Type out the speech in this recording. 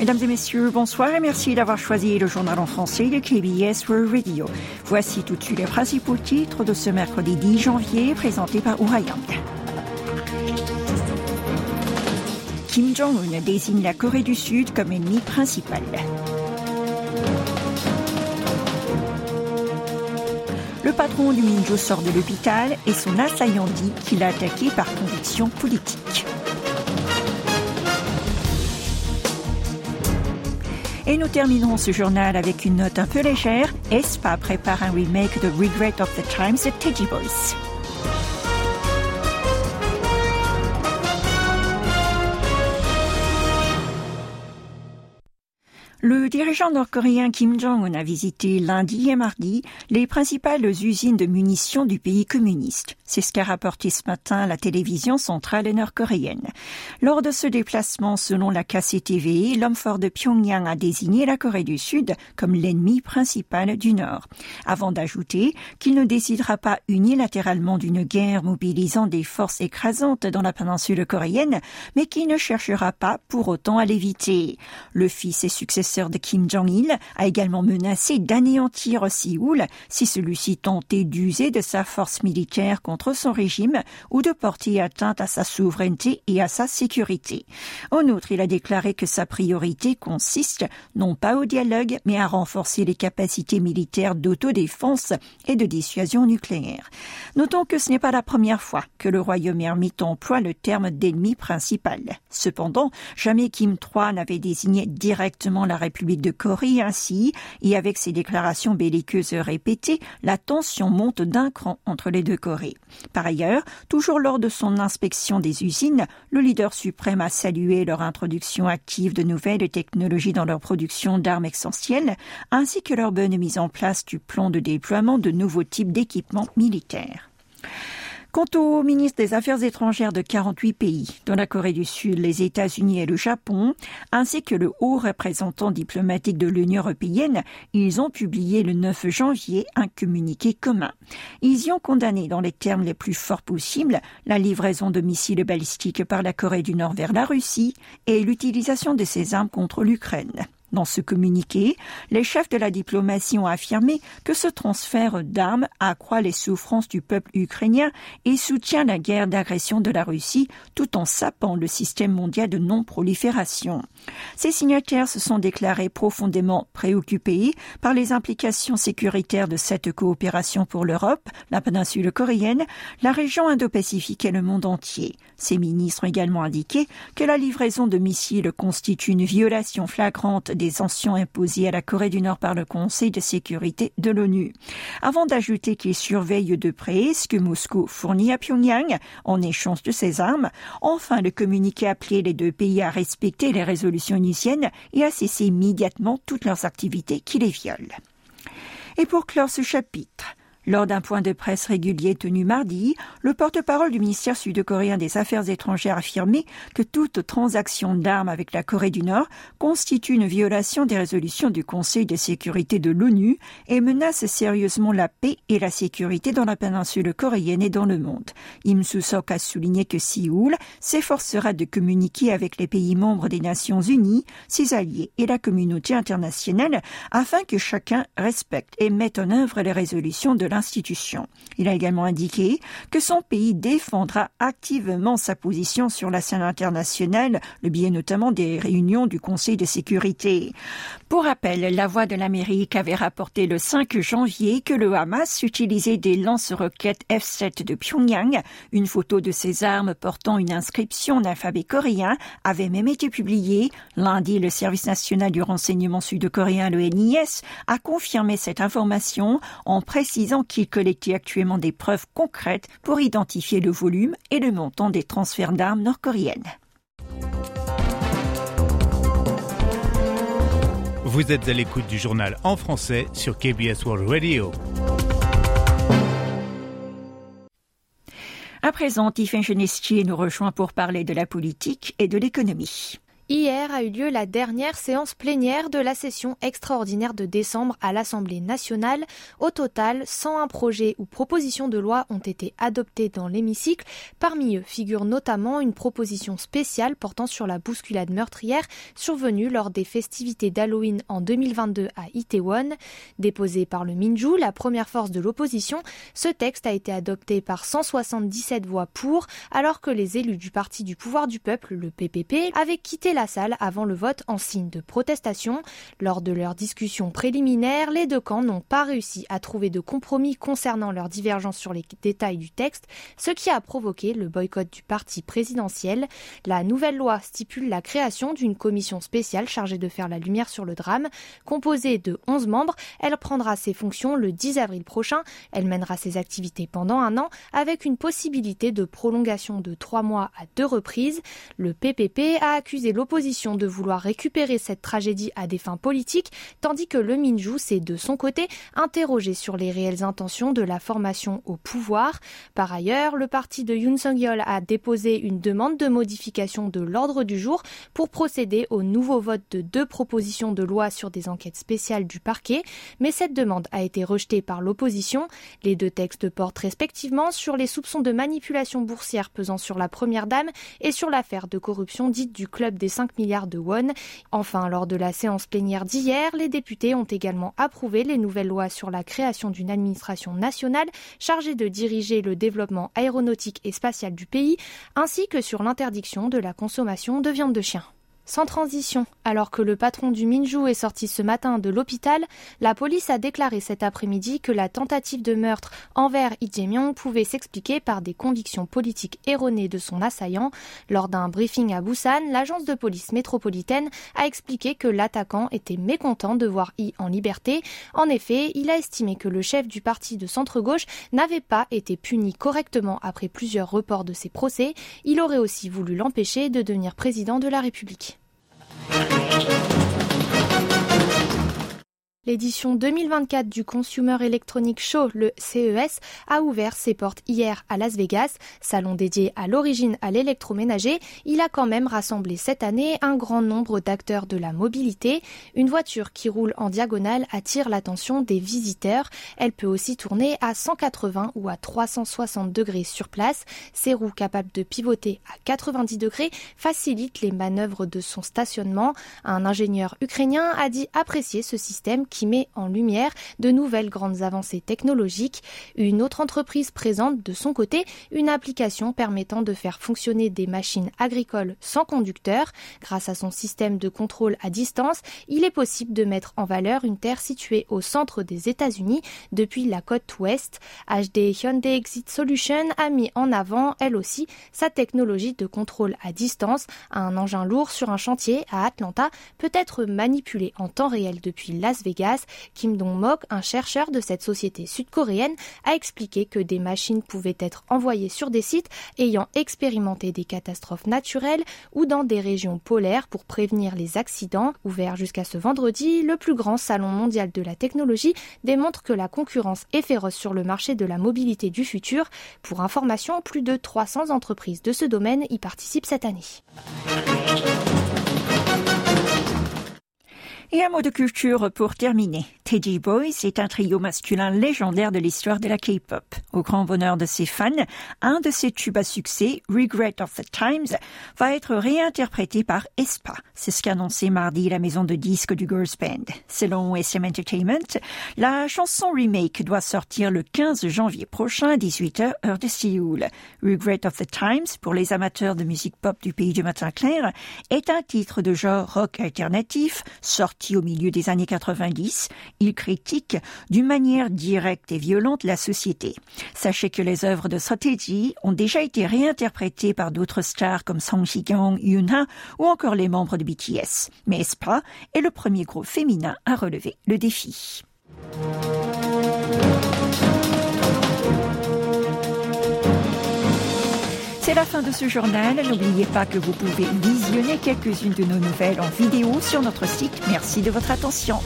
Mesdames et messieurs, bonsoir et merci d'avoir choisi le journal en français de KBS World Radio. Voici tout de suite les principaux titres de ce mercredi 10 janvier présentés par Ourayang. Kim Jong-un désigne la Corée du Sud comme ennemi principal. Le patron du Minjo sort de l'hôpital et son assaillant dit qu'il a attaqué par conviction politique. Et nous terminerons ce journal avec une note un peu légère. ESPA prépare un remake de Regret of the Times de Teddy Boys. Le dirigeant nord-coréen Kim Jong-un a visité lundi et mardi les principales usines de munitions du pays communiste. C'est ce qu'a rapporté ce matin la télévision centrale nord-coréenne. Lors de ce déplacement, selon la KCTV, l'homme fort de Pyongyang a désigné la Corée du Sud comme l'ennemi principal du Nord, avant d'ajouter qu'il ne décidera pas unilatéralement d'une guerre mobilisant des forces écrasantes dans la péninsule coréenne, mais qui ne cherchera pas pour autant à l'éviter. Le fils et successeur de Jong-il a également menacé d'anéantir Séoul si celui-ci tentait d'user de sa force militaire contre son régime ou de porter atteinte à sa souveraineté et à sa sécurité. En outre, il a déclaré que sa priorité consiste non pas au dialogue, mais à renforcer les capacités militaires d'autodéfense et de dissuasion nucléaire. Notons que ce n'est pas la première fois que le Royaume-Uni emploie le terme d'ennemi principal. Cependant, jamais Kim III n'avait désigné directement la République de Corée ainsi, et avec ses déclarations belliqueuses répétées, la tension monte d'un cran entre les deux Corées. Par ailleurs, toujours lors de son inspection des usines, le leader suprême a salué leur introduction active de nouvelles technologies dans leur production d'armes essentielles, ainsi que leur bonne mise en place du plan de déploiement de nouveaux types d'équipements militaires. Quant au ministre des Affaires étrangères de 48 pays, dont la Corée du Sud, les États-Unis et le Japon, ainsi que le haut représentant diplomatique de l'Union européenne, ils ont publié le 9 janvier un communiqué commun. Ils y ont condamné dans les termes les plus forts possibles la livraison de missiles balistiques par la Corée du Nord vers la Russie et l'utilisation de ces armes contre l'Ukraine. Dans ce communiqué, les chefs de la diplomatie ont affirmé que ce transfert d'armes accroît les souffrances du peuple ukrainien et soutient la guerre d'agression de la Russie tout en sapant le système mondial de non-prolifération. Ces signataires se sont déclarés profondément préoccupés par les implications sécuritaires de cette coopération pour l'Europe, la péninsule coréenne, la région Indo-Pacifique et le monde entier. Ces ministres ont également indiqué que la livraison de missiles constitue une violation flagrante des sanctions imposées à la Corée du Nord par le Conseil de sécurité de l'ONU. Avant d'ajouter qu'il surveille de près ce que Moscou fournit à Pyongyang en échange de ses armes, enfin le communiqué appelait les deux pays à respecter les résolutions initiennes et à cesser immédiatement toutes leurs activités qui les violent. Et pour clore ce chapitre, lors d'un point de presse régulier tenu mardi, le porte-parole du ministère sud-coréen des Affaires étrangères a affirmé que toute transaction d'armes avec la Corée du Nord constitue une violation des résolutions du Conseil de sécurité de l'ONU et menace sérieusement la paix et la sécurité dans la péninsule coréenne et dans le monde. Im Soo-sok a souligné que Séoul s'efforcera de communiquer avec les pays membres des Nations Unies, ses alliés et la communauté internationale afin que chacun respecte et mette en œuvre les résolutions de l'institution. Il a également indiqué que son pays défendra activement sa position sur la scène internationale, le biais notamment des réunions du Conseil de sécurité. Pour rappel, la Voix de l'Amérique avait rapporté le 5 janvier que le Hamas utilisait des lance-roquettes F-7 de Pyongyang. Une photo de ces armes portant une inscription d'alphabet coréen avait même été publiée. Lundi, le service national du renseignement sud-coréen, le NIS, a confirmé cette information en précisant qui collectait actuellement des preuves concrètes pour identifier le volume et le montant des transferts d'armes nord-coréennes. Vous êtes à l'écoute du journal en français sur KBS World Radio. À présent, Tiffany Genestier nous rejoint pour parler de la politique et de l'économie. Hier a eu lieu la dernière séance plénière de la session extraordinaire de décembre à l'Assemblée nationale. Au total, 101 projets ou propositions de loi ont été adoptés dans l'hémicycle. Parmi eux figure notamment une proposition spéciale portant sur la bousculade meurtrière survenue lors des festivités d'Halloween en 2022 à Itaewon. Déposé par le Minju, la première force de l'opposition, ce texte a été adopté par 177 voix pour, alors que les élus du Parti du pouvoir du peuple, le PPP, avaient quitté la salle avant le vote en signe de protestation. Lors de leur discussion préliminaire, les deux camps n'ont pas réussi à trouver de compromis concernant leur divergence sur les détails du texte, ce qui a provoqué le boycott du parti présidentiel. La nouvelle loi stipule la création d'une commission spéciale chargée de faire la lumière sur le drame. Composée de 11 membres, elle prendra ses fonctions le 10 avril prochain. Elle mènera ses activités pendant un an avec une possibilité de prolongation de trois mois à deux reprises. Le PPP a accusé l'opposition de vouloir récupérer cette tragédie à des fins politiques, tandis que le Minju s'est de son côté interrogé sur les réelles intentions de la formation au pouvoir. Par ailleurs, le parti de Yoon Sung-yeol a déposé une demande de modification de l'ordre du jour pour procéder au nouveau vote de deux propositions de loi sur des enquêtes spéciales du parquet, mais cette demande a été rejetée par l'opposition. Les deux textes portent respectivement sur les soupçons de manipulation boursière pesant sur la première dame et sur l'affaire de corruption dite du club des 5 milliards de won. Enfin, lors de la séance plénière d'hier, les députés ont également approuvé les nouvelles lois sur la création d'une administration nationale chargée de diriger le développement aéronautique et spatial du pays, ainsi que sur l'interdiction de la consommation de viande de chien. Sans transition, alors que le patron du Minju est sorti ce matin de l'hôpital, la police a déclaré cet après-midi que la tentative de meurtre envers Lee pouvait s'expliquer par des convictions politiques erronées de son assaillant. Lors d'un briefing à Busan, l'agence de police métropolitaine a expliqué que l'attaquant était mécontent de voir Yi en liberté. En effet, il a estimé que le chef du parti de centre-gauche n'avait pas été puni correctement après plusieurs reports de ses procès. Il aurait aussi voulu l'empêcher de devenir président de la République. L'édition 2024 du Consumer Electronic Show, le CES, a ouvert ses portes hier à Las Vegas. Salon dédié à l'origine à l'électroménager, il a quand même rassemblé cette année un grand nombre d'acteurs de la mobilité. Une voiture qui roule en diagonale attire l'attention des visiteurs. Elle peut aussi tourner à 180 ou à 360 degrés sur place. Ses roues capables de pivoter à 90 degrés facilitent les manœuvres de son stationnement. Un ingénieur ukrainien a dit apprécier ce système qui met en lumière de nouvelles grandes avancées technologiques. Une autre entreprise présente de son côté une application permettant de faire fonctionner des machines agricoles sans conducteur. Grâce à son système de contrôle à distance, il est possible de mettre en valeur une terre située au centre des États-Unis depuis la côte ouest. HD Hyundai Exit Solution a mis en avant, elle aussi, sa technologie de contrôle à distance. Un engin lourd sur un chantier à Atlanta peut être manipulé en temps réel depuis Las Vegas Kim Dong-mok, un chercheur de cette société sud-coréenne, a expliqué que des machines pouvaient être envoyées sur des sites ayant expérimenté des catastrophes naturelles ou dans des régions polaires pour prévenir les accidents. Ouvert jusqu'à ce vendredi, le plus grand salon mondial de la technologie démontre que la concurrence est féroce sur le marché de la mobilité du futur. Pour information, plus de 300 entreprises de ce domaine y participent cette année. Et un mot de culture pour terminer. Teddy Boys est un trio masculin légendaire de l'histoire de la K-pop. Au grand bonheur de ses fans, un de ses tubes à succès, Regret of the Times, va être réinterprété par Espa. C'est ce qu'a annoncé mardi la maison de disques du Girls Band. Selon SM Entertainment, la chanson remake doit sortir le 15 janvier prochain à 18h heure de Séoul. Regret of the Times, pour les amateurs de musique pop du pays du matin clair, est un titre de genre rock alternatif sorti au milieu des années 90 il critique d'une manière directe et violente la société. Sachez que les œuvres de Soteji ont déjà été réinterprétées par d'autres stars comme Song Hye-kyung, Yoon-ha ou encore les membres de BTS. Mais Espa est le premier groupe féminin à relever le défi. C'est la fin de ce journal. N'oubliez pas que vous pouvez visionner quelques-unes de nos nouvelles en vidéo sur notre site. Merci de votre attention.